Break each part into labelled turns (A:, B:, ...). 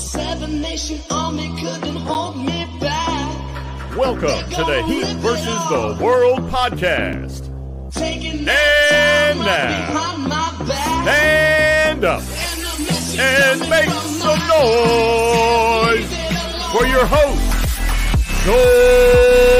A: seven nation army couldn't hold me back.
B: Welcome to the Heat versus the World podcast.
A: Taking
B: And now.
A: behind my back.
B: Stand up
A: And the message
B: and
A: coming
B: make some noise for your host, Joel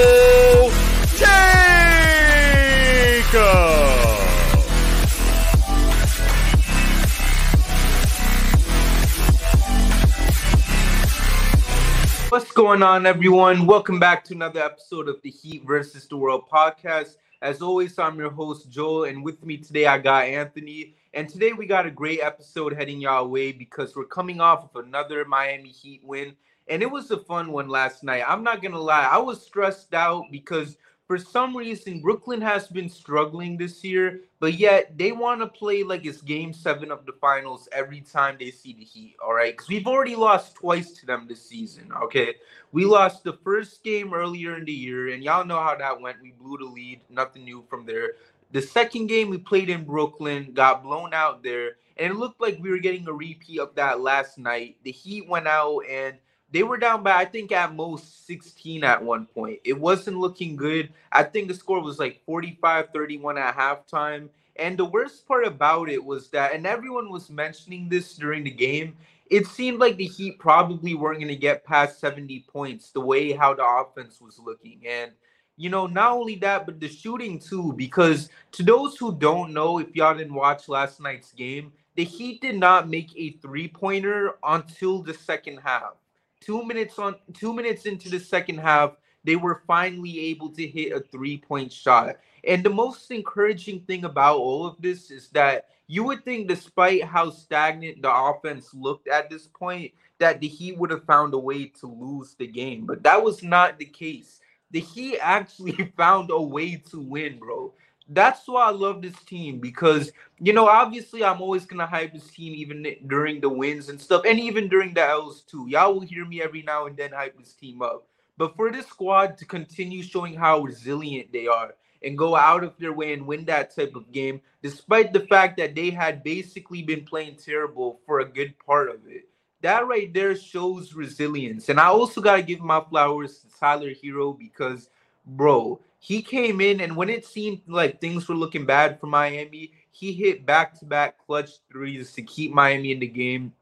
C: What's going on, everyone? Welcome back to another episode of the Heat versus the World podcast. As always, I'm your host, Joel, and with me today, I got Anthony. And today, we got a great episode heading y'all way because we're coming off of another Miami Heat win. And it was a fun one last night. I'm not going to lie, I was stressed out because for some reason, Brooklyn has been struggling this year, but yet they want to play like it's game seven of the finals every time they see the Heat. All right. Because we've already lost twice to them this season. Okay. We lost the first game earlier in the year, and y'all know how that went. We blew the lead, nothing new from there. The second game we played in Brooklyn, got blown out there, and it looked like we were getting a repeat of that last night. The Heat went out and they were down by I think at most 16 at one point. It wasn't looking good. I think the score was like 45-31 at halftime. And the worst part about it was that, and everyone was mentioning this during the game, it seemed like the Heat probably weren't going to get past 70 points the way how the offense was looking. And, you know, not only that, but the shooting too, because to those who don't know, if y'all didn't watch last night's game, the Heat did not make a three pointer until the second half two minutes on two minutes into the second half, they were finally able to hit a three-point shot. And the most encouraging thing about all of this is that you would think, despite how stagnant the offense looked at this point, that the Heat would have found a way to lose the game. But that was not the case. The Heat actually found a way to win, bro. That's why I love this team because you know, obviously, I'm always gonna hype this team even during the wins and stuff, and even during the L's too. Y'all will hear me every now and then hype this team up. But for this squad to continue showing how resilient they are and go out of their way and win that type of game, despite the fact that they had basically been playing terrible for a good part of it, that right there shows resilience. And I also gotta give my flowers to Tyler Herro because, bro, he came in and when it seemed like things were looking bad for Miami, he hit back-to-back clutch threes to keep Miami in the game.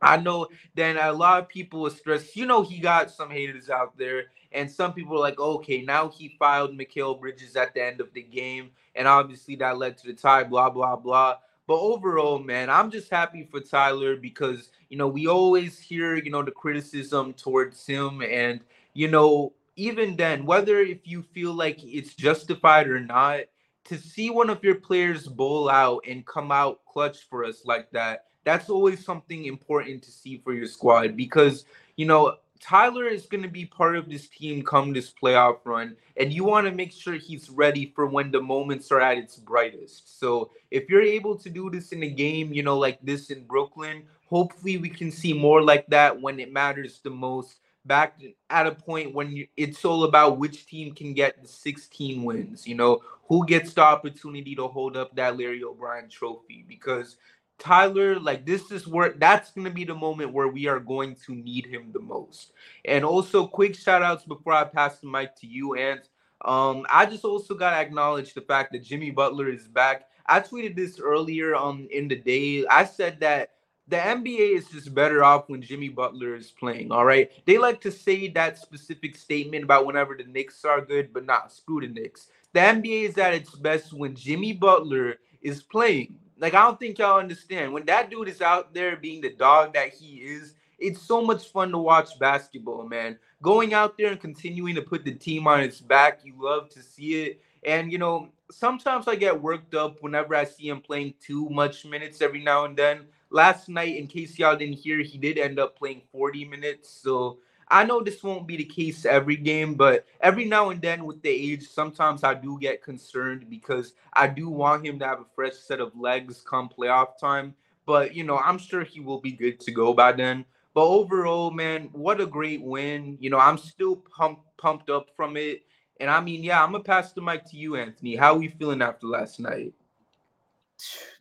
C: I know then a lot of people were stressed. You know, he got some haters out there, and some people were like, okay, now he filed Mikal Bridges at the end of the game, and obviously that led to the tie, blah, blah, blah. But overall, man, I'm just happy for Tyler because, you know, we always hear, you know, the criticism towards him. And, you know, even then, whether if you feel like it's justified or not, to see one of your players bowl out and come out clutch for us like that, that's always something important to see for your squad because, you know, Tyler is going to be part of this team come this playoff run, and you want to make sure he's ready for when the moments are at its brightest. So, if you're able to do this in a game, you know, like this in Brooklyn, hopefully we can see more like that when it matters the most back at a point when you, it's all about which team can get the 16 wins. You know, who gets the opportunity to hold up that Larry O'Brien trophy? Because Tyler, like this is where that's gonna be the moment where we are going to need him the most. And also, quick shout outs before I pass the mic to you, and um, I just also gotta acknowledge the fact that Jimmy Butler is back. I tweeted this earlier um in the day. I said that the NBA is just better off when Jimmy Butler is playing. All right. They like to say that specific statement about whenever the Knicks are good, but not screw the Knicks. The NBA is at its best when Jimmy Butler is playing. Like, I don't think y'all understand. When that dude is out there being the dog that he is, it's so much fun to watch basketball, man. Going out there and continuing to put the team on its back, you love to see it. And, you know, sometimes I get worked up whenever I see him playing too much minutes every now and then last night, in case y'all didn't hear, he did end up playing 40 minutes. So I know this won't be the case every game, but every now and then with the age, sometimes I do get concerned because I do want him to have a fresh set of legs come playoff time. But you know, I'm sure he will be good to go by then. But overall, man, what a great win. You know, I'm still pumped pumped up from it. And I mean, yeah, I'm gonna pass the mic to you, Anthony. How are we feeling after last night?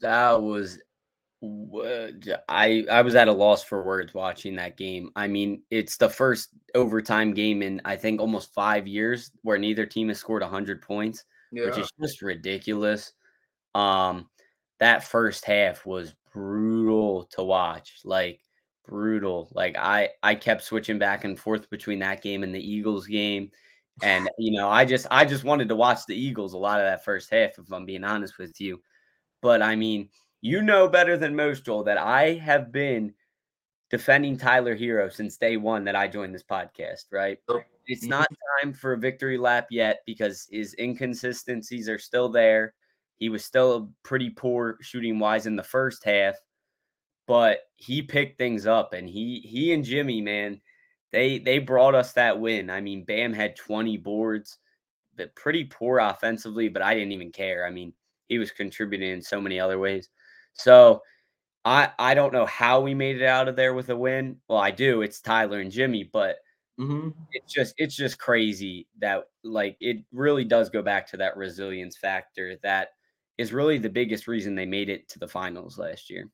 D: That was I I was at a loss for words watching that game. I mean, it's the first overtime game in I think almost five years where neither team has scored hundred points, yeah. which is just ridiculous. Um, that first half was brutal to watch, like brutal. Like I I kept switching back and forth between that game and the Eagles game, and you know I just I just wanted to watch the Eagles a lot of that first half, if I'm being honest with you. But I mean you know better than most, Joel, that I have been defending Tyler Herro since day one that I joined this podcast, right? It's mm-hmm. not time for a victory lap yet because his inconsistencies are still there. He was still pretty poor shooting wise in the first half, but he picked things up and he he and Jimmy, man, they they brought us that win. I mean, Bam had 20 boards, but pretty poor offensively, but I didn't even care. I mean, he was contributing in so many other ways. So I I don't know how we made it out of there with a win. Well, I do. It's Tyler and Jimmy, but mm-hmm. it's just it's just crazy that like it really does go back to that resilience factor that is really the biggest reason they made it to the finals last year.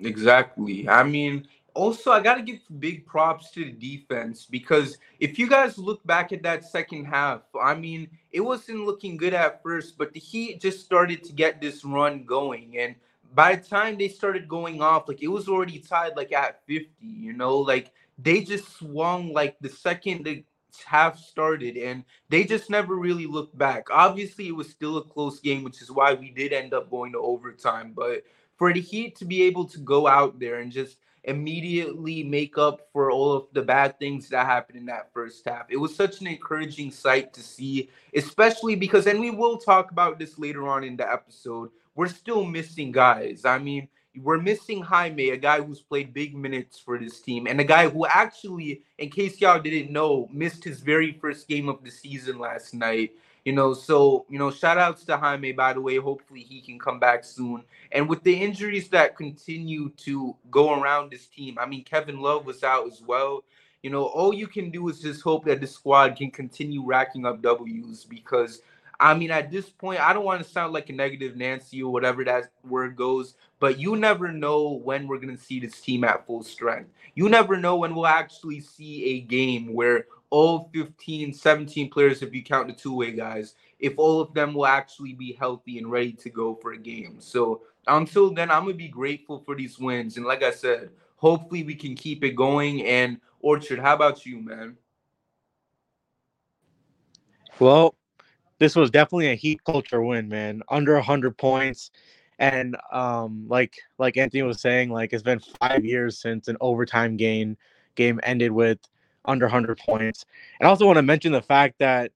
C: Exactly. I mean, also I got to give big props to the defense because if you guys look back at that second half, I mean, it wasn't looking good at first, but the Heat just started to get this run going and by the time they started going off, like it was already tied like at 50, you know, like they just swung like the second the half started and they just never really looked back. Obviously, it was still a close game, which is why we did end up going to overtime. But for the Heat to be able to go out there and just immediately make up for all of the bad things that happened in that first half. It was such an encouraging sight to see, especially because, and we will talk about this later on in the episode, we're still missing guys. I mean, we're missing Jaime, a guy who's played big minutes for this team, and a guy who actually, in case y'all didn't know, missed his very first game of the season last night. You know, so you know, shout outs to Jaime, by the way. Hopefully he can come back soon. And with the injuries that continue to go around this team, I mean, Kevin Love was out as well. You know, all you can do is just hope that the squad can continue racking up W's because I mean, at this point, I don't want to sound like a negative Nancy or whatever that word goes, but you never know when we're going to see this team at full strength. You never know when we'll actually see a game where all 15, 17 players, if you count the two way guys, if all of them will actually be healthy and ready to go for a game. So until then, I'm going to be grateful for these wins. And like I said, hopefully we can keep it going. And Orchard, how about you, man?
E: Well, this was definitely a heat culture win, man. Under 100 points. And um, like like Anthony was saying, like it's been five years since an overtime game game ended with under 100 points. And I also want to mention the fact that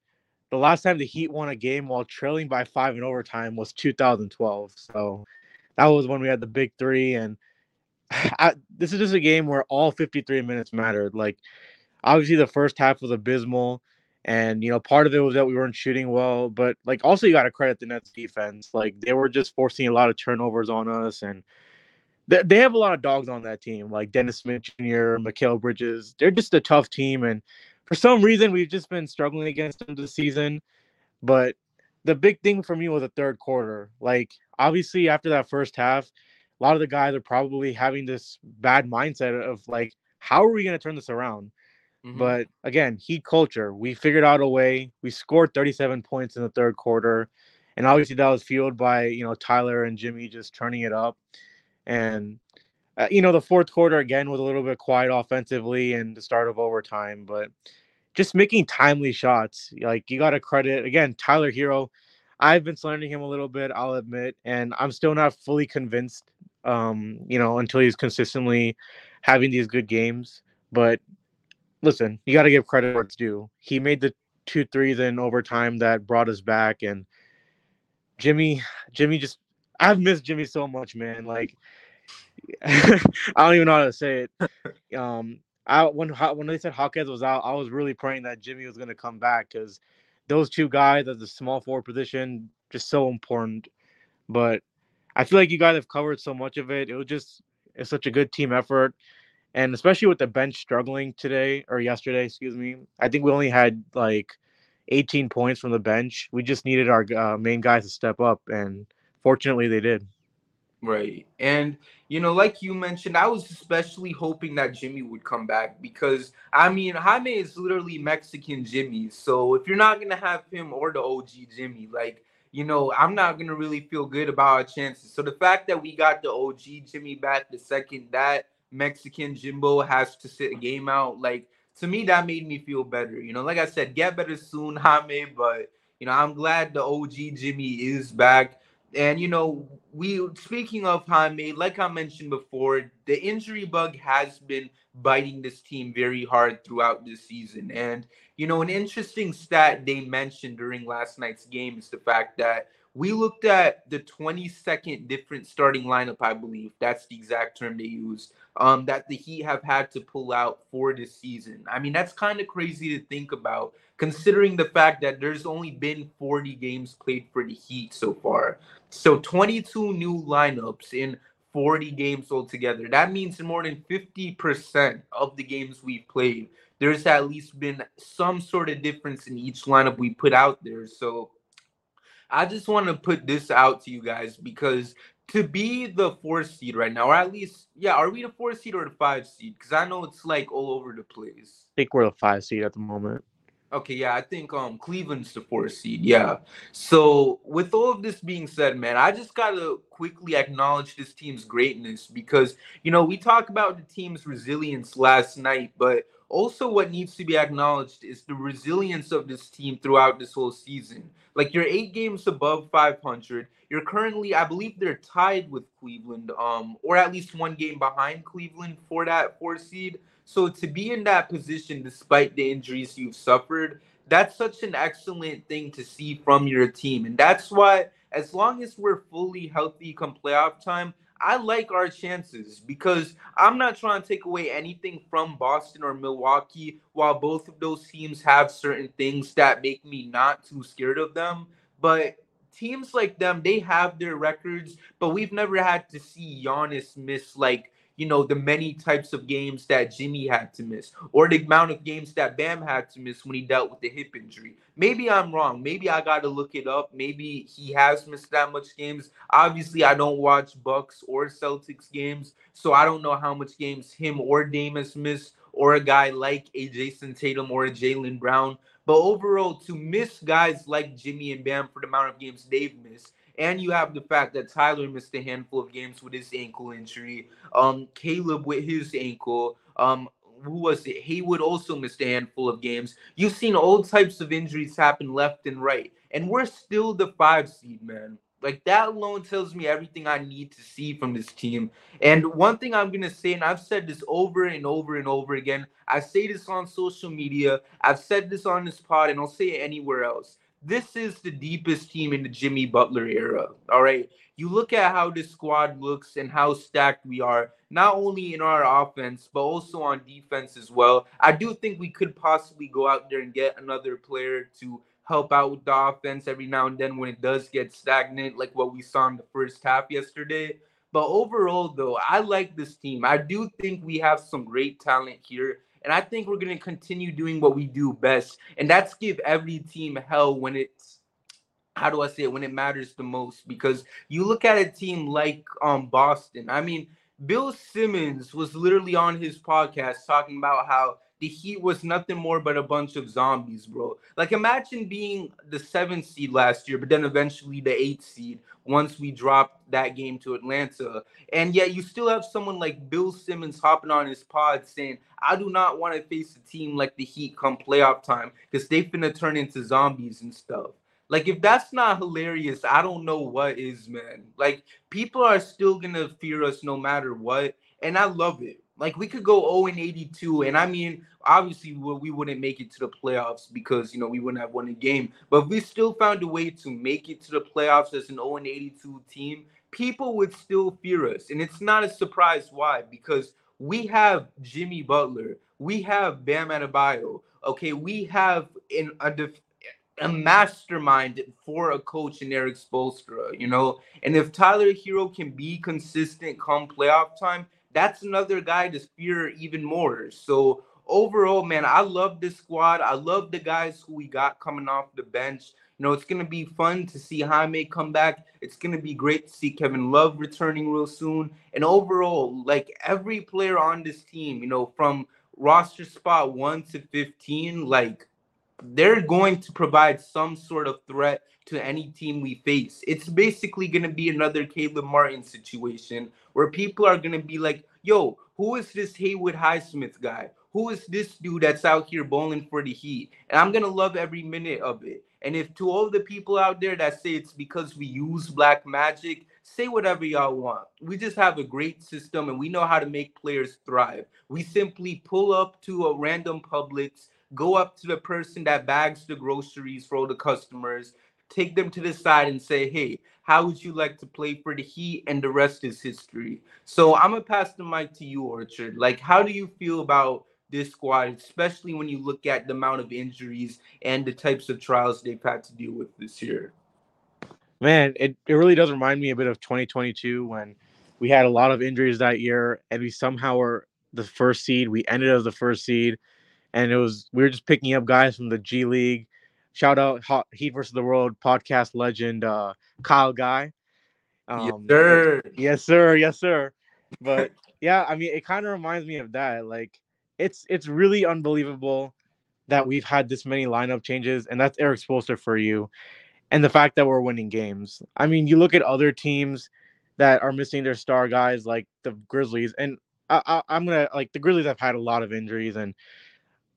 E: the last time the Heat won a game while trailing by five in overtime was 2012. So that was when we had the big three. And I, this is just a game where all 53 minutes mattered. Like, obviously, the first half was abysmal. And you know, part of it was that we weren't shooting well, but like also you got to credit the Nets defense. Like they were just forcing a lot of turnovers on us, and they, they have a lot of dogs on that team, like Dennis Smith Jr., Mikal Bridges. They're just a tough team, and for some reason we've just been struggling against them this season. But the big thing for me was the third quarter. Like obviously after that first half, a lot of the guys are probably having this bad mindset of like, how are we going to turn this around? Mm-hmm. But again, heat culture. We figured out a way. We scored 37 points in the third quarter. And obviously that was fueled by, you know, Tyler and Jimmy just turning it up. And uh, you know, the fourth quarter again was a little bit quiet offensively and the start of overtime, but just making timely shots. Like you got to credit again Tyler Herro. I've been slandering him a little bit, I'll admit, and I'm still not fully convinced um, you know, until he's consistently having these good games, but listen, you got to give credit where it's due. He made the two threes in overtime that brought us back, and Jimmy, Jimmy just, I've missed Jimmy so much, man. Like, I don't even know how to say it. Um, I when when they said Hawkins was out, I was really praying that Jimmy was gonna come back because those two guys at the small forward position just so important. But I feel like you guys have covered so much of it. It was just it's such a good team effort and especially with the bench struggling today or yesterday, excuse me. I think we only had like 18 points from the bench. We just needed our uh, main guys to step up, and fortunately, they did.
C: Right. And, you know, like you mentioned, I was especially hoping that Jimmy would come back because, I mean, Jaime is literally Mexican Jimmy. So if you're not to have him or the OG Jimmy, like, you know, I'm not to really feel good about our chances. So the fact that we got the OG Jimmy back the second that Mexican Jimbo has to sit a game out, like, to me, that made me feel better. You know, like I said, get better soon, Jaime. But, you know, I'm glad the OG Jimmy is back. And you know, we speaking of Jaime, like I mentioned before, the injury bug has been biting this team very hard throughout this season. And you know, an interesting stat they mentioned during last night's game is the fact that we looked at the 22nd different starting lineup, I believe. That's the exact term they used. Um, that the Heat have had to pull out for this season. I mean, that's kind of crazy to think about, considering the fact that there's only been 40 games played for the Heat so far. So 22 new lineups in 40 games altogether. That means more than 50% of the games we've played, there's at least been some sort of difference in each lineup we put out there. So I just want to put this out to you guys because to be the fourth seed right now, or at least, yeah, are we the fourth seed or the five seed? Because I know it's like all over the place.
E: I think we're the five seed at the moment.
C: Okay, yeah, I think um Cleveland's the fourth seed. Yeah. So with all of this being said, man, I just gotta quickly acknowledge this team's greatness because you know we talked about the team's resilience last night, but also what needs to be acknowledged is the resilience of this team throughout this whole season. Like you're eight games above 500. You're currently, I believe, they're tied with Cleveland, um, or at least one game behind Cleveland for that four seed. So to be in that position despite the injuries you've suffered, that's such an excellent thing to see from your team. And that's why, as long as we're fully healthy come playoff time, I like our chances because I'm not trying to take away anything from Boston or Milwaukee while both of those teams have certain things that make me not too scared of them. But teams like them, they have their records, but we've never had to see Giannis miss like you know, the many types of games that Jimmy had to miss, or the amount of games that Bam had to miss when he dealt with the hip injury. Maybe I'm wrong. Maybe I got to look it up. Maybe he has missed that much games. Obviously, I don't watch Bucks or Celtics games, so I don't know how much games him or Dame has missed, or a guy like a Jayson Tatum or a Jaylen Brown. But overall, to miss guys like Jimmy and Bam for the amount of games they've missed, and you have the fact that Tyler missed a handful of games with his ankle injury. Um, Caleb with his ankle. Um, who was it? Haywood also missed a handful of games. You've seen all types of injuries happen left and right, and we're still the five seed, man. Like that alone tells me everything I need to see from this team. And one thing I'm gonna say, and I've said this over and over and over again. I say this on social media. I've said this on this pod, and I'll say it anywhere else this is the deepest team in the Jimmy Butler era. All right. You look at how this squad looks and how stacked we are, not only in our offense, but also on defense as well. I do think we could possibly go out there and get another player to help out with the offense every now and then when it does get stagnant, like what we saw in the first half yesterday. But overall, though, I like this team. I do think we have some great talent here. And I think we're going to continue doing what we do best. And that's give every team hell when it's, how do I say it, when it matters the most. Because you look at a team like um Boston. I mean, Bill Simmons was literally on his podcast talking about how the Heat was nothing more but a bunch of zombies, bro. Like imagine being the seventh seed last year, but then eventually the eighth seed once we dropped that game to Atlanta. And yet you still have someone like Bill Simmons hopping on his pod saying, I do not want to face a team like the Heat come playoff time because they finna turn into zombies and stuff. Like if that's not hilarious, I don't know what is, man. Like people are still gonna fear us no matter what, and I love it. Like we could go 0 and 82, and I mean, obviously we wouldn't make it to the playoffs because you know we wouldn't have won a game. But we still found a way to make it to the playoffs as an 0 and 82 team, people would still fear us, and it's not a surprise why because we have Jimmy Butler, we have Bam Adebayo. Okay, we have in a def- a mastermind for a coach in Erik Spoelstra, you know. And if Tyler Herro can be consistent come playoff time, that's another guy to fear even more. So overall, man, I love this squad. I love the guys who we got coming off the bench. You know, it's gonna be fun to see Jaime come back. It's gonna be great to see Kevin Love returning real soon. And overall, like every player on this team, you know, from roster spot one to 15, like they're going to provide some sort of threat to any team we face. It's basically going to be another Caleb Martin situation where people are going to be like, yo, who is this Haywood Highsmith guy? Who is this dude that's out here bowling for the Heat? And I'm going to love every minute of it. And if to all the people out there that say it's because we use black magic, say whatever y'all want. We just have a great system and we know how to make players thrive. We simply pull up to a random Publix, go up to the person that bags the groceries for all the customers, take them to the side and say, hey, how would you like to play for the Heat? And the rest is history. So I'm gonna pass the mic to you, Orchard. Like, how do you feel about this squad, especially when you look at the amount of injuries and the types of trials they've had to deal with this year?
E: Man, it, it really does remind me a bit of 2022 when we had a lot of injuries that year and we somehow were the first seed. We ended as the first seed, and it was we were just picking up guys from the G League Shout out Heat versus the World podcast legend uh, Kyle Guy.
C: Um, yes, sir.
E: Yes, sir. Yes, sir. But yeah, I mean, it kind of reminds me of that. Like, it's it's really unbelievable that we've had this many lineup changes, and that's Erik Spoelstra for you, and the fact that we're winning games. I mean, you look at other teams that are missing their star guys, like the Grizzlies, and I, I, I'm gonna like the Grizzlies have had a lot of injuries, and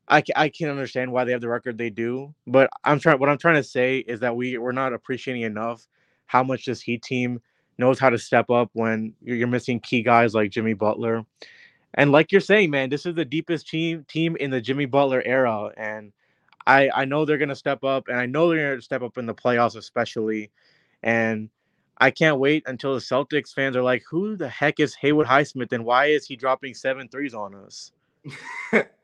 E: I, I can understand why they have the record they do, but I'm trying. What I'm trying to say is that we we're not appreciating enough how much this Heat team knows how to step up when you're missing key guys like Jimmy Butler, and like you're saying, man, this is the deepest team team in the Jimmy Butler era, and I I know they're gonna step up, and I know they're gonna step up in the playoffs especially, and I can't wait until the Celtics fans are like, who the heck is Haywood Highsmith, and why is he dropping seven threes on us?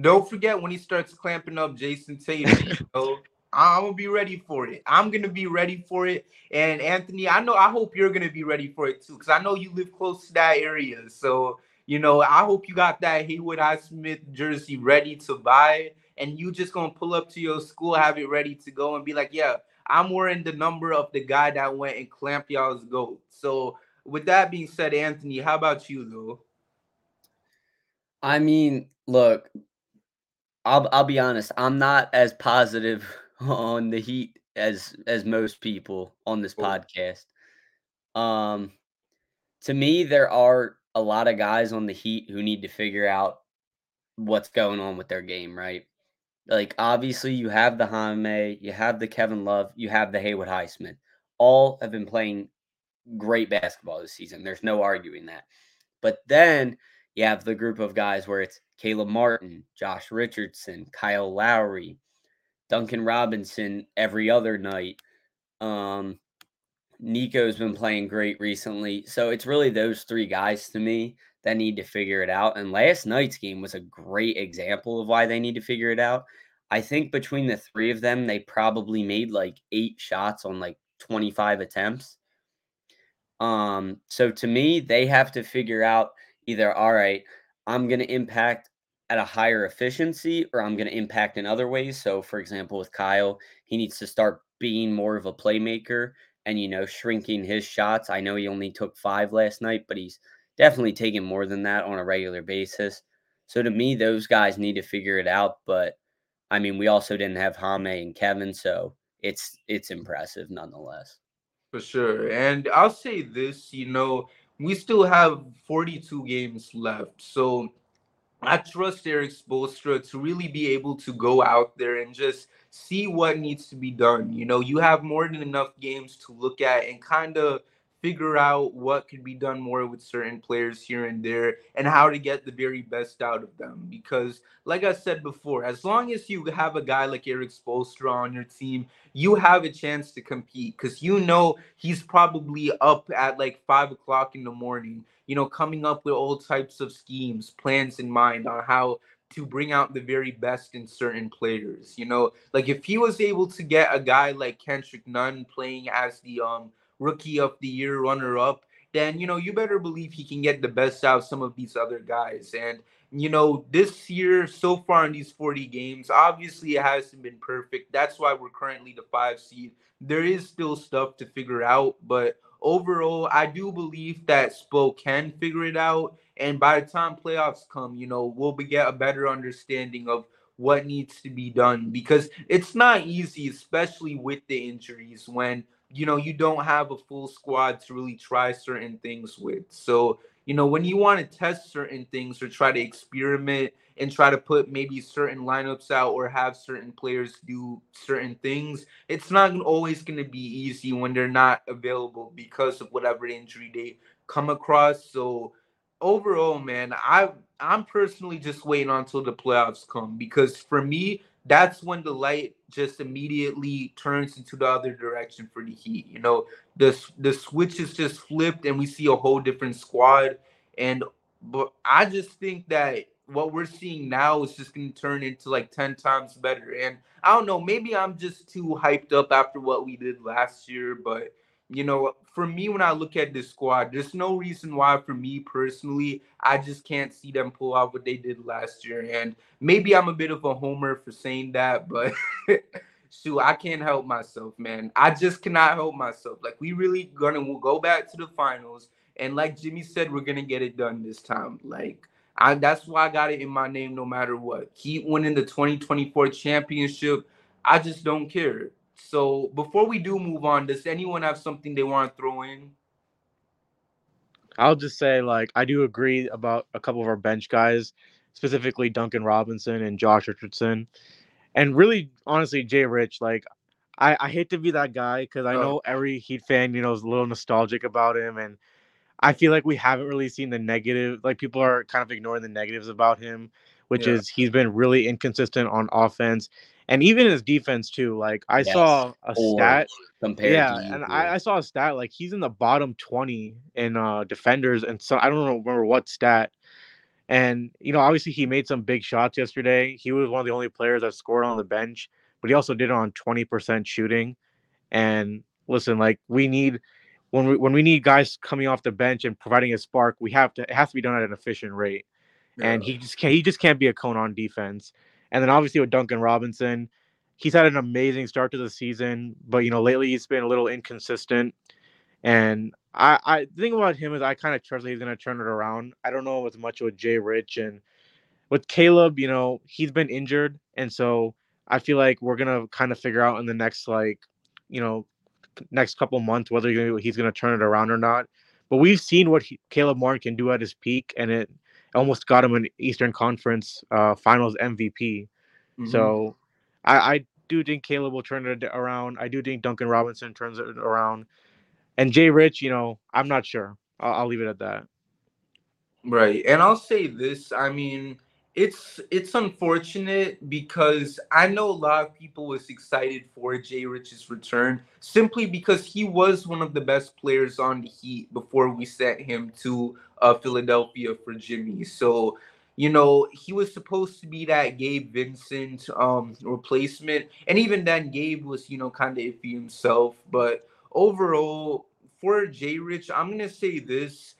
C: Don't forget when he starts clamping up Jayson Tatum. I'm gonna be ready for it. I'm gonna be ready for it. And Anthony, I know I hope you're gonna be ready for it too, because I know you live close to that area. So you know, I hope you got that Haywood Highsmith jersey ready to buy, and you just gonna pull up to your school, have it ready to go, and be like, yeah, I'm wearing the number of the guy that went and clamped y'all's goat. So with that being said, Anthony, how about you though?
D: I mean, look, I'll I'll be honest. I'm not as positive on the Heat as as most people on this podcast. Um, to me, there are a lot of guys on the Heat who need to figure out what's going on with their game. Right? Like obviously, you have the Jaime, you have the Kevin Love, you have the Haywood Highsmith. All have been playing great basketball this season. There's no arguing that. But then you have the group of guys where it's Caleb Martin, Josh Richardson, Kyle Lowry, Duncan Robinson every other night. Um, Nico's been playing great recently. So it's really those three guys to me that need to figure it out. And last night's game was a great example of why they need to figure it out. I think between the three of them, they probably made like eight shots on like 25 attempts. Um, so to me, they have to figure out either, all right, I'm going to impact at a higher efficiency or I'm going to impact in other ways. So, for example, with Kyle, he needs to start being more of a playmaker and, you know, shrinking his shots. I know he only took five last night, but he's definitely taking more than that on a regular basis. So, to me, those guys need to figure it out. But I mean, we also didn't have Jaime and Kevin, so it's it's impressive nonetheless.
C: For sure. And I'll say this, you know, we still have 42 games left. So I trust Erik Spoelstra to really be able to go out there and just see what needs to be done. You know, you have more than enough games to look at and kind of figure out what could be done more with certain players here and there and how to get the very best out of them. Because, like I said before, as long as you have a guy like Erik Spoelstra on your team, you have a chance to compete because you know he's probably up at like five o'clock in the morning you know, coming up with all types of schemes, plans in mind on how to bring out the very best in certain players. You know, like if he was able to get a guy like Kendrick Nunn playing as the um rookie of the year runner up, then you know you better believe he can get the best out of some of these other guys. And you know, this year so far in these 40 games, obviously it hasn't been perfect. That's why we're currently the five seed. There is still stuff to figure out, but overall, I do believe that Spo can figure it out. And by the time playoffs come, you know, we'll get a better understanding of what needs to be done because it's not easy, especially with the injuries when you know you don't have a full squad to really try certain things with. So you know, when you want to test certain things or try to experiment and try to put maybe certain lineups out or have certain players do certain things, it's not always going to be easy when they're not available because of whatever injury they come across. So overall, man, I I'm personally just waiting until the playoffs come because for me, that's when the light just immediately turns into the other direction for the Heat. You know, the the switch is just flipped and we see a whole different squad. And but I just think that what we're seeing now is just going to turn into like 10 times better. And I don't know, maybe I'm just too hyped up after what we did last year, but you know, for me, when I look at this squad, there's no reason why, for me personally, I just can't see them pull out what they did last year. And maybe I'm a bit of a homer for saying that, but shoot, I can't help myself, man. I just cannot help myself. Like, we really gonna we'll go back to the finals, and like Jimmy said, we're gonna get it done this time. Like, I that's why I got it in my name, no matter what. Keep winning the 2024 championship. I just don't care. So before we do move on, does anyone have something they want to throw in?
E: I'll just say, like, I do agree about a couple of our bench guys, specifically Duncan Robinson and Josh Richardson. And really, honestly, Jay Rich, like, I, I hate to be that guy because I oh. know every Heat fan, you know, is a little nostalgic about him. And I feel like we haven't really seen the negative, like, people are kind of ignoring the negatives about him, which yeah. is he's been really inconsistent on offense and even his defense too. Like I yes. saw a stat compared, yeah, and I, I, saw a stat like he's in the bottom twenty in uh defenders, and so I don't remember what stat. And you know, obviously he made some big shots yesterday. He was one of the only players that scored on the bench, but he also did it on twenty percent shooting. And listen, like we need when we when we need guys coming off the bench and providing a spark, we have to it has to be done at an efficient rate. Yeah. And he just can't he just can't be a cone on defense. And then obviously with Duncan Robinson, he's had an amazing start to the season, but you know, lately he's been a little inconsistent. And I, I the thing about him is I kind of trust that he's gonna turn it around. I don't know as much with Jay Rich and with Caleb, you know, he's been injured, and so I feel like we're gonna kind of figure out in the next like, you know, next couple months whether he's gonna turn it around or not. But we've seen what he, Caleb Martin can do at his peak, and it almost got him an Eastern Conference uh, Finals MVP. Mm-hmm. So I, I, do think Caleb will turn it around. I do think Duncan Robinson turns it around. And Jay Rich, you know, I'm not sure. I'll, I'll leave it at that.
C: Right. And I'll say this I mean, it's it's unfortunate because I know a lot of people was excited for Jay Rich's return simply because he was one of the best players on the Heat before we sent him to uh, Philadelphia for Jimmy. So, you know, he was supposed to be that Gabe Vincent um, replacement, and even then, Gabe was you know kind of iffy himself. But overall, for Jay Rich, I'm gonna say this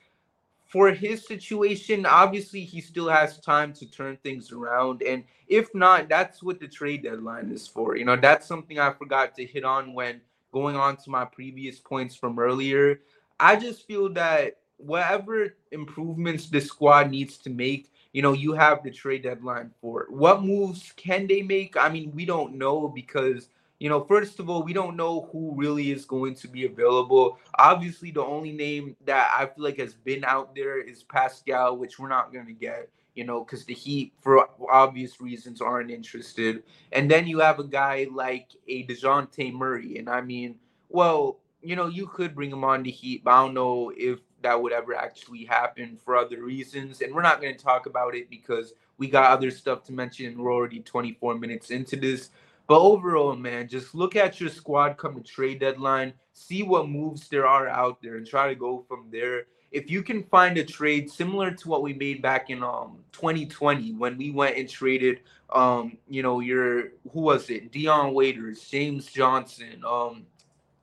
C: for his situation, obviously he still has time to turn things around. And if not, that's what the trade deadline is for. You know, that's something I forgot to hit on when going on to my previous points from earlier. I just feel that whatever improvements the squad needs to make, you know, you have the trade deadline for. What moves can they make? I mean, we don't know because you know, first of all, we don't know who really is going to be available. Obviously, the only name that I feel like has been out there is Pascal, which we're not going to get, you know, because the Heat, for obvious reasons, aren't interested. And then you have a guy like a DeJounte Murray. And I mean, well, you know, you could bring him on the Heat, but I don't know if that would ever actually happen for other reasons. And we're not going to talk about it because we got other stuff to mention we're already 24 minutes into this. But overall, man, just look at your squad come trade deadline, see what moves there are out there, and try to go from there. If you can find a trade similar to what we made back in um 2020 when we went and traded um you know your who was it Dion Waiters, James Johnson, um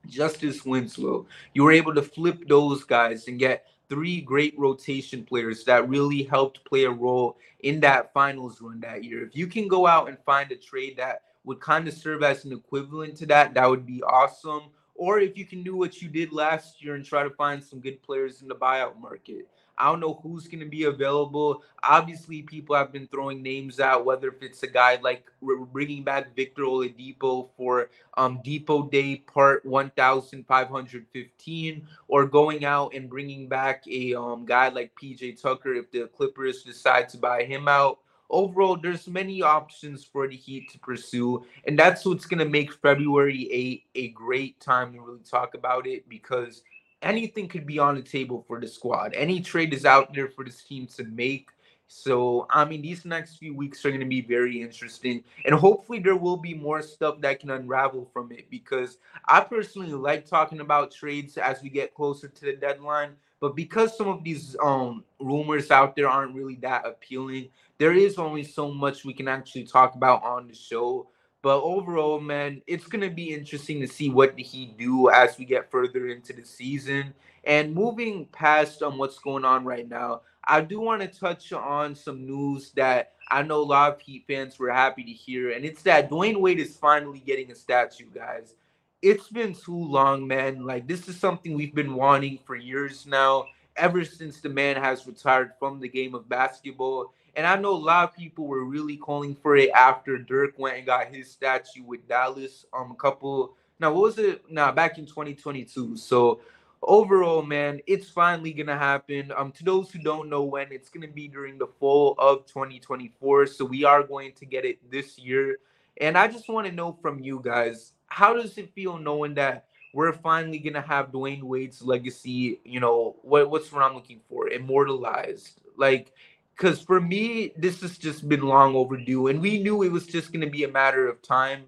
C: Justice Winslow, you were able to flip those guys and get three great rotation players that really helped play a role in that finals run that year. If you can go out and find a trade that would kind of serve as an equivalent to that, that would be awesome. Or if you can do what you did last year and try to find some good players in the buyout market. I don't know who's going to be available. Obviously, people have been throwing names out, whether if it's a guy like bringing back Victor Oladipo for um, Depot Day Part 1515, or going out and bringing back a um, guy like PJ Tucker if the Clippers decide to buy him out. Overall, there's many options for the Heat to pursue, and that's what's going to make February a, a great time to really talk about it because – anything could be on the table for the squad. Any trade is out there for this team to make. So, I mean, these next few weeks are going to be very interesting. And hopefully, there will be more stuff that can unravel from it because I personally like talking about trades as we get closer to the deadline. But because some of these um, rumors out there aren't really that appealing, there is only so much we can actually talk about on the show. But overall, man, it's gonna be interesting to see what he do as we get further into the season. And moving past on what's going on right now, I do want to touch on some news that I know a lot of Heat fans were happy to hear, and it's that Dwyane Wade is finally getting a statue, guys. It's been too long, man. Like this is something we've been wanting for years now, ever since the man has retired from the game of basketball. And I know a lot of people were really calling for it after Dirk went and got his statue with Dallas. Um, a couple. Now, what was it? Now, back in 2022. So, overall, man, it's finally gonna happen. Um, to those who don't know when, it's gonna be during the fall of 2024. So we are going to get it this year. And I just want to know from you guys, how does it feel knowing that we're finally gonna have Dwyane Wade's legacy? You know, what what's what I'm looking for? Immortalized. Like because for me, this has just been long overdue, and we knew it was just going to be a matter of time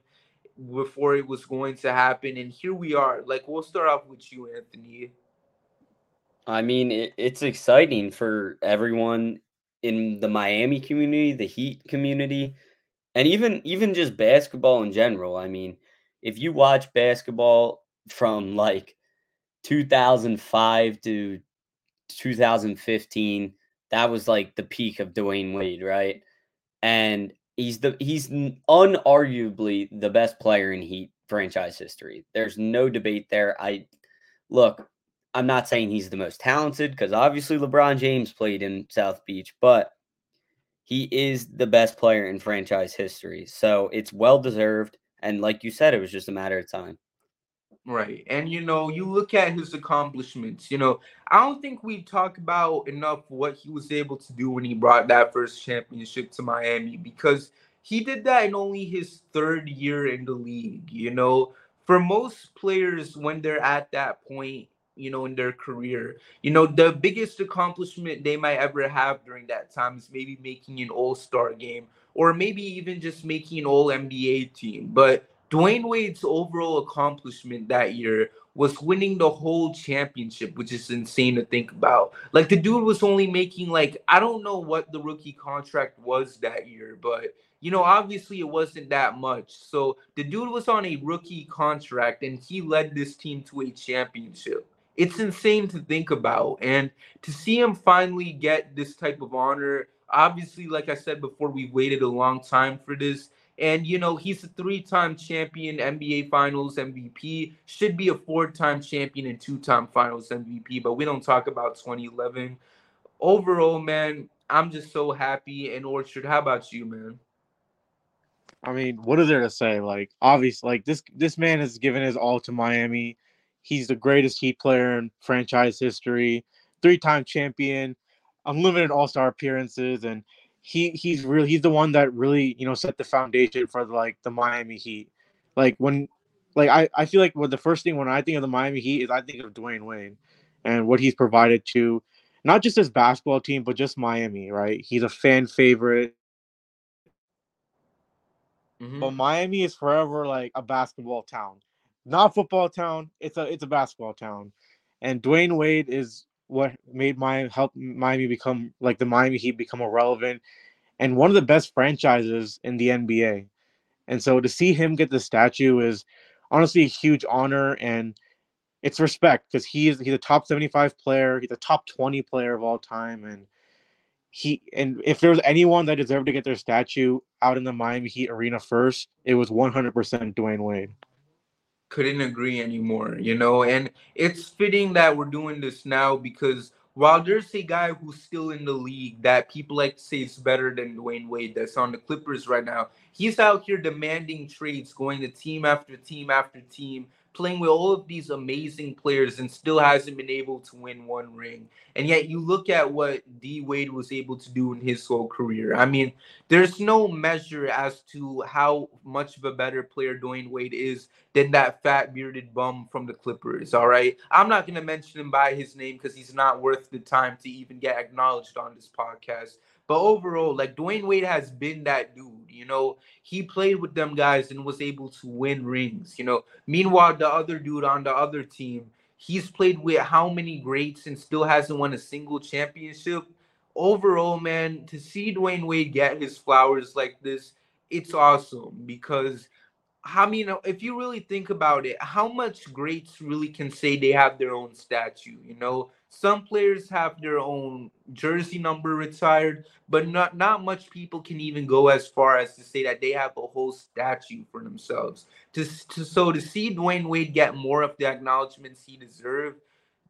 C: before it was going to happen. And here we are. Like, we'll start off with you, Anthony.
D: I mean, it, it's exciting for everyone in the Miami community, the Heat community, and even even just basketball in general. I mean, if you watch basketball from like 2005 to 2015 that was like the peak of Dwyane Wade, right? And he's the he's unarguably the best player in Heat franchise history. There's no debate there. I look, I'm not saying he's the most talented because obviously LeBron James played in South Beach, but he is the best player in franchise history. So it's well deserved. And like you said, it was just a matter of time.
C: Right. And you know, you look at his accomplishments, you know, I don't think we talk about enough what he was able to do when he brought that first championship to Miami because he did that in only his third year in the league, you know. For most players when they're at that point, you know, in their career, you know, the biggest accomplishment they might ever have during that time is maybe making an all-star game or maybe even just making an all NBA team. But Dwyane Wade's overall accomplishment that year was winning the whole championship, which is insane to think about. Like the dude was only making like I don't know what the rookie contract was that year, but you know, obviously it wasn't that much. So the dude was on a rookie contract and he led this team to a championship. It's insane to think about. And to see him finally get this type of honor, obviously, like I said before, we waited a long time for this. And, you know, he's a three time champion, NBA Finals MVP, should be a four time champion and two time Finals MVP, but we don't talk about 2011. Overall, man, I'm just so happy. And Orchard, how about you, man?
E: I mean, what is there to say? Like, obviously, like this this man has given his all to Miami. He's the greatest Heat player in franchise history, three time champion, unlimited All Star appearances, and he he's really he's the one that really you know set the foundation for the, like the Miami Heat. Like when like I, I feel like what the first thing when I think of the Miami Heat is I think of Dwyane Wade and what he's provided to not just his basketball team but just Miami, right? He's a fan favorite. Mm-hmm. But Miami is forever like a basketball town. Not football town, it's a it's a basketball town. And Dwyane Wade is what made my help Miami become like the Miami Heat become irrelevant and one of the best franchises in the NBA. And so to see him get the statue is honestly a huge honor and it's respect because he's he's a top 75 player, he's a top 20 player of all time, and he and if there was anyone that deserved to get their statue out in the Miami Heat arena first, it was 100% Dwyane Wade.
C: Couldn't agree anymore, you know, and it's fitting that we're doing this now because while there's a guy who's still in the league that people like to say is better than Dwyane Wade that's on the Clippers right now, he's out here demanding trades, going to team after team after team, playing with all of these amazing players and still hasn't been able to win one ring. And yet you look at what D Wade was able to do in his whole career. I mean, there's no measure as to how much of a better player Dwyane Wade is than that fat bearded bum from the Clippers. All right. I'm not going to mention him by his name because he's not worth the time to even get acknowledged on this podcast. But overall, like Dwyane Wade has been that dude. You know, he played with them guys and was able to win rings. You know, meanwhile, the other dude on the other team, he's played with how many greats and still hasn't won a single championship. Overall, man, to see Dwyane Wade get his flowers like this, it's awesome because I mean, if you really think about it, how much greats really can say they have their own statue? You know, some players have their own jersey number retired, but not not much people can even go as far as to say that they have a whole statue for themselves. To, to so to see Dwyane Wade get more of the acknowledgments he deserved,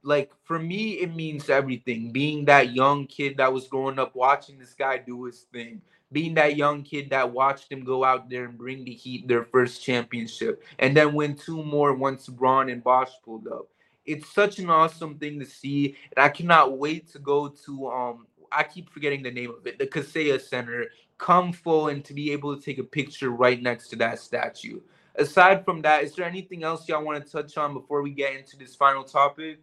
C: like for me, it means everything. Being that young kid that was growing up watching this guy do his thing, being that young kid that watched him go out there and bring the Heat their first championship, and then win two more once Bron and Bosh pulled up. It's such an awesome thing to see, and I cannot wait to go to um. I keep forgetting the name of it, the Kaseya Center, come full and to be able to take a picture right next to that statue. Aside from that, is there anything else y'all want to touch on before we get into this final topic?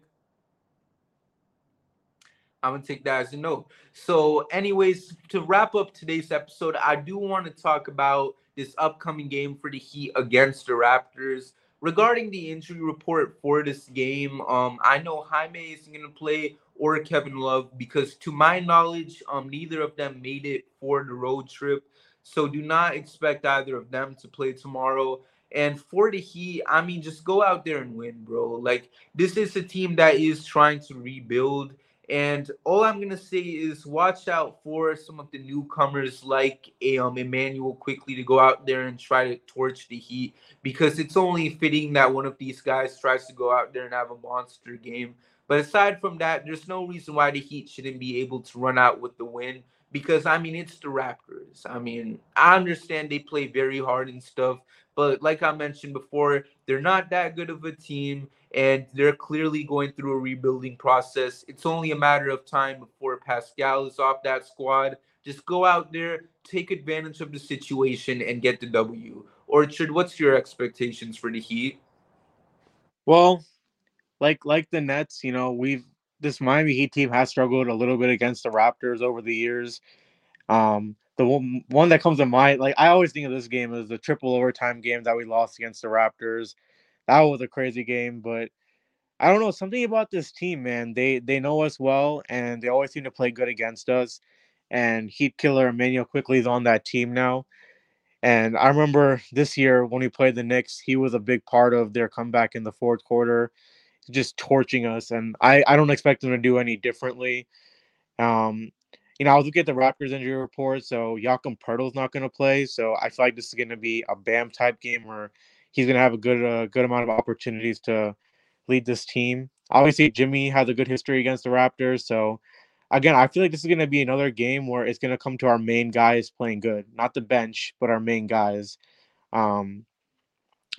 C: I'm gonna take that as a no. So, anyways, to wrap up today's episode, I do want to talk about this upcoming game for the Heat against the Raptors. Regarding the injury report for this game, um, I know Jaime isn't gonna play or Kevin Love because, to my knowledge, um, neither of them made it for the road trip. So do not expect either of them to play tomorrow. And for the Heat, I mean, just go out there and win, bro. Like this is a team that is trying to rebuild and all I'm gonna say is watch out for some of the newcomers like um, Immanuel Quickley to go out there and try to torch the Heat because it's only fitting that one of these guys tries to go out there and have a monster game. But aside from that, there's no reason why the Heat shouldn't be able to run out with the win because I mean it's the Raptors. I mean I understand they play very hard and stuff, but like I mentioned before, they're not that good of a team and they're clearly going through a rebuilding process. It's only a matter of time before Pascal is off that squad. Just go out there, take advantage of the situation, and get the W. Orchard, what's your expectations for the Heat?
E: Well, like like the Nets, you know, we've this Miami Heat team has struggled a little bit against the Raptors over the years. Um, the one, one that comes to mind, like I always think of this game as the triple overtime game that we lost against the Raptors that was a crazy game. But I don't know something about this team, man. They they know us well, and they always seem to play good against us. And Heat Killer Immanuel Quickley is on that team now. And I remember this year when we played the Knicks, he was a big part of their comeback in the fourth quarter, just torching us. And I, I don't expect them to do any differently. Um, you know, I was looking at the Raptors injury report, so Jakob Poeltl's not going to play. So I feel like this is going to be a Bam type game where he's going to have a good uh, good amount of opportunities to lead this team. Obviously, Jimmy has a good history against the Raptors, so again, I feel like this is going to be another game where it's going to come to our main guys playing good, not the bench, but our main guys. Um,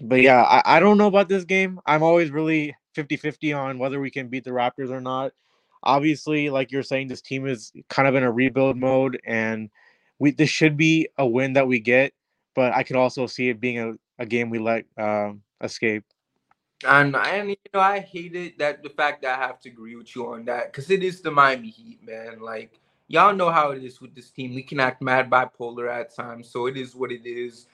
E: but yeah, I, I don't know about this game. I'm always really 50 50 on whether we can beat the Raptors or not. Obviously, like you're saying, this team is kind of in a rebuild mode, and we this should be a win that we get. But I could also see it being a, a game we let uh, escape.
C: And and you know I hate it that the fact that I have to agree with you on that because it is the Miami Heat, man. Like y'all know how it is with this team. We can act mad bipolar at times, so it is what it is.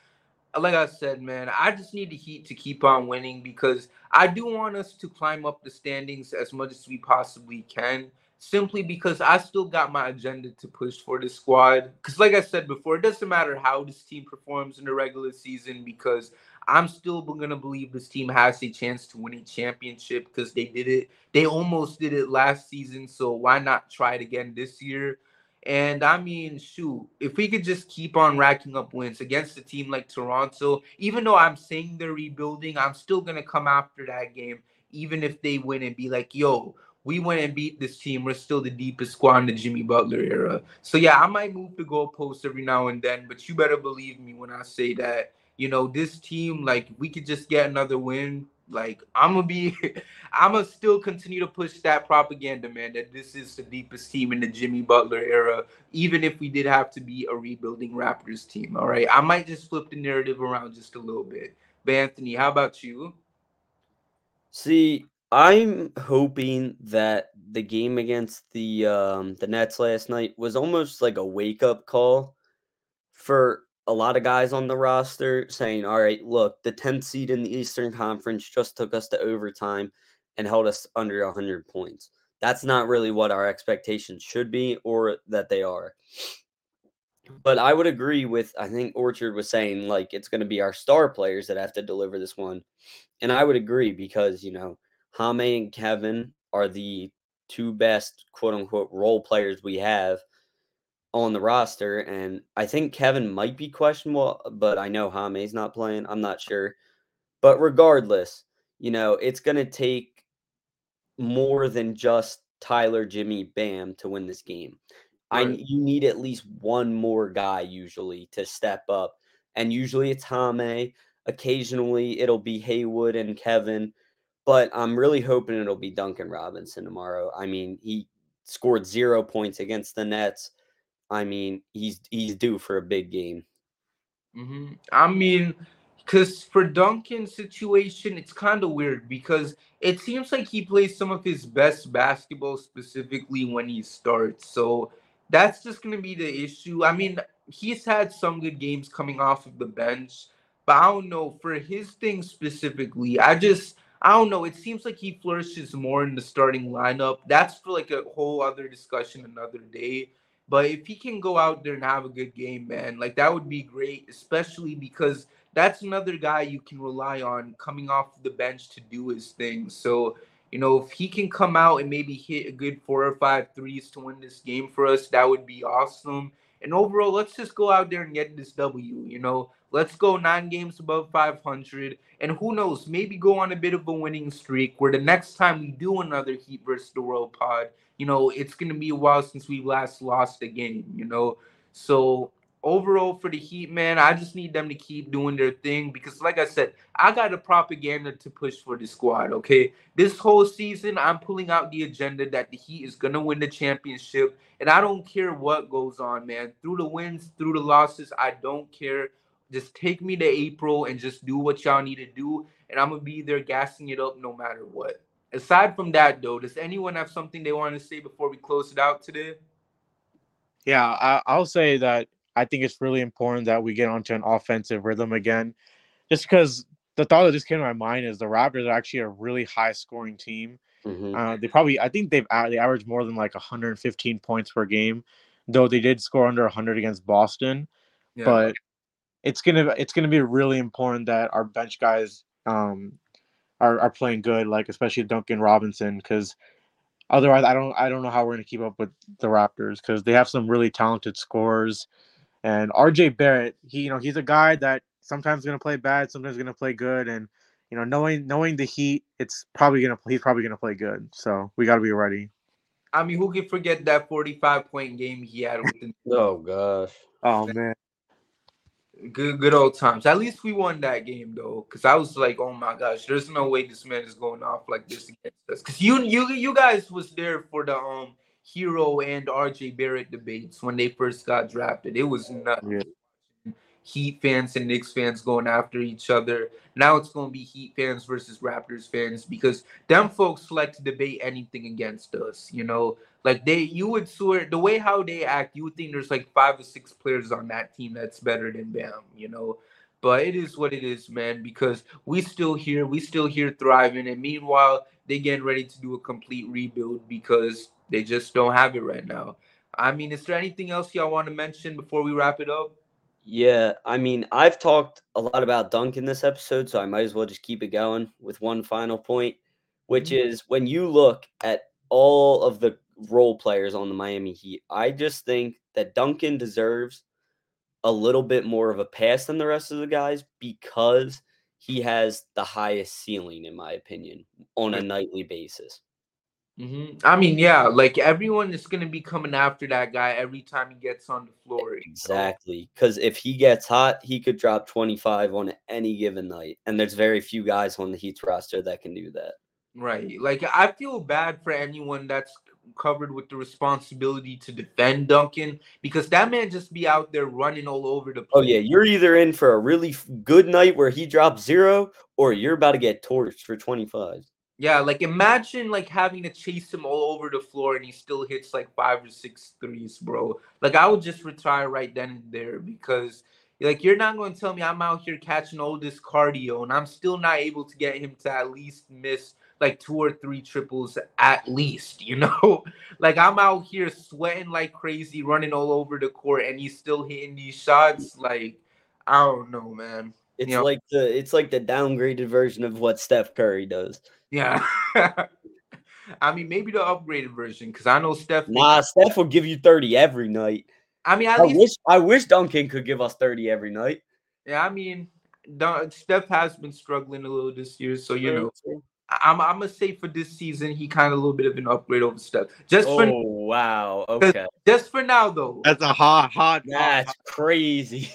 C: Like I said, man, I just need the Heat to keep on winning because I do want us to climb up the standings as much as we possibly can. Simply because I still got my agenda to push for the squad. Because, like I said before, it doesn't matter how this team performs in the regular season because I'm still gonna believe this team has a chance to win a championship because they did it. They almost did it last season, so why not try it again this year? And I mean, shoot, if we could just keep on racking up wins against a team like Toronto, even though I'm saying they're rebuilding, I'm still gonna come after that game, even if they win and be like, yo, we went and beat this team. We're still the deepest squad in the Jimmy Butler era. So yeah, I might move the goalposts every now and then, but you better believe me when I say that, you know, this team, like we could just get another win like I'm gonna be, I'm gonna still continue to push that propaganda, man. That this is the deepest team in the Jimmy Butler era, even if we did have to be a rebuilding Raptors team. All right, I might just flip the narrative around just a little bit. But Anthony, how about you?
D: See, I'm hoping that the game against the um, the Nets last night was almost like a wake up call for a lot of guys on the roster saying, all right, look, the 10th seed in the Eastern Conference just took us to overtime and held us under 100 points. That's not really what our expectations should be or that they are. But I would agree with, I think Orchard was saying, like, it's going to be our star players that have to deliver this one. And I would agree because, you know, Jaime and Kevin are the two best, quote unquote, role players we have on the roster, and I think Kevin might be questionable, but I know Jaime's not playing. I'm not sure. But regardless, you know, it's going to take more than just Tyler, Jimmy, Bam to win this game. Right. I you need at least one more guy usually to step up, and usually it's Hame. Occasionally it'll be Haywood and Kevin, but I'm really hoping it'll be Duncan Robinson tomorrow. I mean, he scored zero points against the Nets I mean, he's he's due for a big game.
C: Mm-hmm. I mean, because for Duncan's situation, it's kind of weird because it seems like he plays some of his best basketball specifically when he starts. So that's just going to be the issue. I mean, he's had some good games coming off of the bench, but I don't know for his thing specifically. I just I don't know. It seems like he flourishes more in the starting lineup. That's for like a whole other discussion another day. But if he can go out there and have a good game, man, like that would be great, especially because that's another guy you can rely on coming off the bench to do his thing. So, you know, if he can come out and maybe hit a good four or five threes to win this game for us, that would be awesome. And overall, let's just go out there and get this W. You know, let's go nine games above 500. And who knows, maybe go on a bit of a winning streak where the next time we do another Heat versus the World pod, you know, it's going to be a while since we last lost a game, you know. So overall for the Heat, man, I just need them to keep doing their thing because, like I said, I got a propaganda to push for the squad. Okay, this whole season, I'm pulling out the agenda that the Heat is gonna win the championship, and I don't care what goes on, man. Through the wins, through the losses, I don't care. Just take me to April and just do what y'all need to do, and I'm gonna be there gassing it up no matter what aside from that, though, does anyone have something they want to say before we close it out today?
E: Yeah, I, I'll say that I think it's really important that we get onto an offensive rhythm again, just because the thought that just came to my mind is the Raptors are actually a really high scoring team. Mm-hmm. Uh, they probably, I think they've they average more than like 115 points per game, though they did score under 100 against Boston. Yeah. But it's gonna it's gonna be really important that our bench guys um, are, are playing good, like especially Duncan Robinson, because otherwise I don't I don't know how we're gonna keep up with the Raptors because they have some really talented scorers. And RJ Barrett, he you know he's a guy that sometimes gonna play bad, sometimes gonna play good, and you know knowing knowing the Heat, it's probably gonna he's probably gonna play good. So we got to be ready.
C: I mean, who can forget that 45 point game he had with the
D: Oh gosh.
E: Oh man.
C: Good, good old times. At least we won that game though, because I was like, oh my gosh, there's no way this man is going off like this against us. Because you, you, you guys was there for the um Herro and RJ Barrett debates when they first got drafted. It was nuts. Yeah. Heat fans and Knicks fans going after each other. Now it's going to be Heat fans versus Raptors fans because them folks like to debate anything against us. You know, like they, you would swear the way how they act, you would think there's like five or six players on that team that's better than Bam. You know, but it is what it is, man. Because we still here, we still here thriving, and meanwhile they getting ready to do a complete rebuild because They just don't have it right now. I mean, is there anything else y'all want to mention before we wrap it up?
D: Yeah, I mean, I've talked a lot about Dunk in this episode, so I might as well just keep it going with one final point, which
C: Mhm.
D: is when you look at all of the role players on the Miami Heat, I just think that Duncan deserves a little bit more of a pass than the rest of the guys because he has the highest ceiling, in my opinion, on a nightly basis.
C: Hmm I mean, yeah, like everyone is gonna be coming after that guy every time he gets on the floor.
D: Exactly. Because if he gets hot, he could drop 25 on any given night. And there's very few guys on the Heat's roster that can do that.
C: Right. Like I feel bad for anyone that's covered with the responsibility to defend Duncan because that man just be out there running all over the place.
D: Oh, yeah. You're either in for a really good night where he drops zero, or you're about to get torched for 25.
C: Yeah, like imagine like having to chase him all over the floor and he still hits like five or six threes, bro. Like I would just retire right then and there because like you're not going to tell me I'm out here catching all this cardio and I'm still not able to get him to at least miss like two or three triples at least, you know? like I'm out here sweating like crazy, running all over the court and he's still hitting these shots like I don't know, man.
D: It's
C: Yeah.
D: like the it's like the downgraded version of what Steph Curry does.
C: Yeah. I mean, maybe the upgraded version, because I know Steph.
D: Nah, Steph will give you 30 every night.
C: I mean,
D: I
C: least,
D: wish I wish Duncan could give us 30 every night.
C: yeah. I mean, Dun- Steph has been struggling a little this year, so you know, I'm I'm gonna say for this season, he kind of a little bit of an upgrade over Steph. Just
D: Oh
C: for
D: wow. Okay.
C: just for now, though.
E: That's a hot, hot.
D: That's crazy.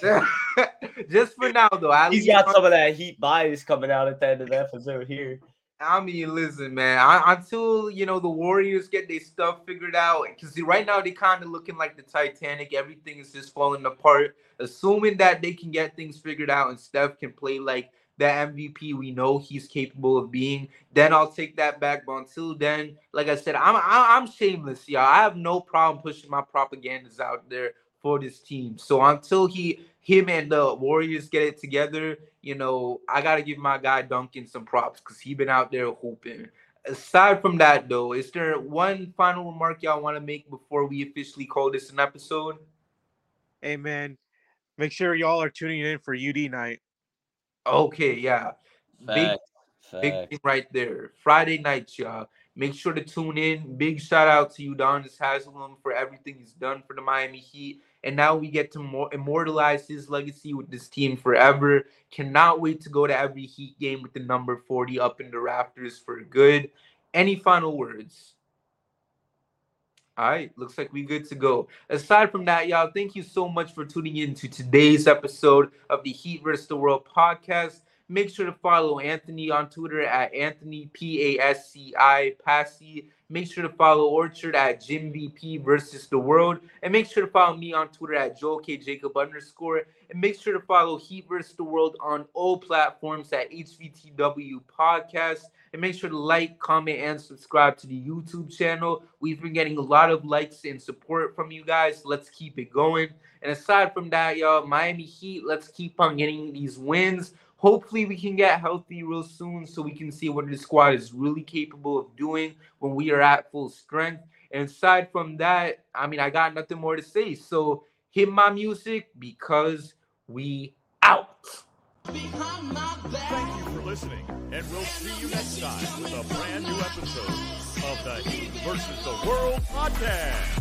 C: just for now, though. At
D: He's
C: least
D: got some of that heat bias coming out at the end of the episode here.
C: I mean, listen, man. I, until you know the Warriors get their stuff figured out, because right now they kind of looking like the Titanic. Everything is just falling apart. Assuming that they can get things figured out and Steph can play like the MVP we know he's capable of being, then I'll take that back. But until then, like I said, I'm I'm shameless, y'all. I have no problem pushing my propagandas out there for this team. So until he him and the Warriors get it together, you know, I gotta give my guy Duncan some props because he been out there hooping. Aside from that, though, is there one final remark y'all want to make before we officially call this an episode?
E: Hey man, make sure y'all are tuning in for UD night.
C: Okay, yeah, big
D: Fact,
C: big thing right there. Friday night, y'all. Make sure to tune in. Big shout out to you, Udonis Haslem for everything he's done for the Miami Heat. And now we get to more immortalize his legacy with this team forever. Cannot wait to go to every Heat game with the number 40 up in the rafters for good. Any final words? All right, looks like we're good to go. Aside from that, y'all, thank you so much for tuning in to today's episode of the Heat vs. the World podcast. Make sure to follow Anthony on Twitter at Anthony P A S C I Passy. Make sure to follow Orchard at Jim VP versus the World, and make sure to follow me on Twitter at Joel K Jacob underscore. And make sure to follow Heat versus the World on all platforms at HVTW Podcast. And make sure to like, comment, and subscribe to the YouTube channel. We've been getting a lot of likes and support from you guys. Let's keep it going. And aside from that, y'all, Miami Heat, let's keep on getting these wins. Hopefully, we can get healthy real soon so we can see what this squad is really capable of doing when we are at full strength. And aside from that, I mean, I got nothing more to say. So hit my music because we out.
A: Behind my back.
B: Thank you for listening, and we'll see you next time with a brand new episode of the Heat versus the World podcast.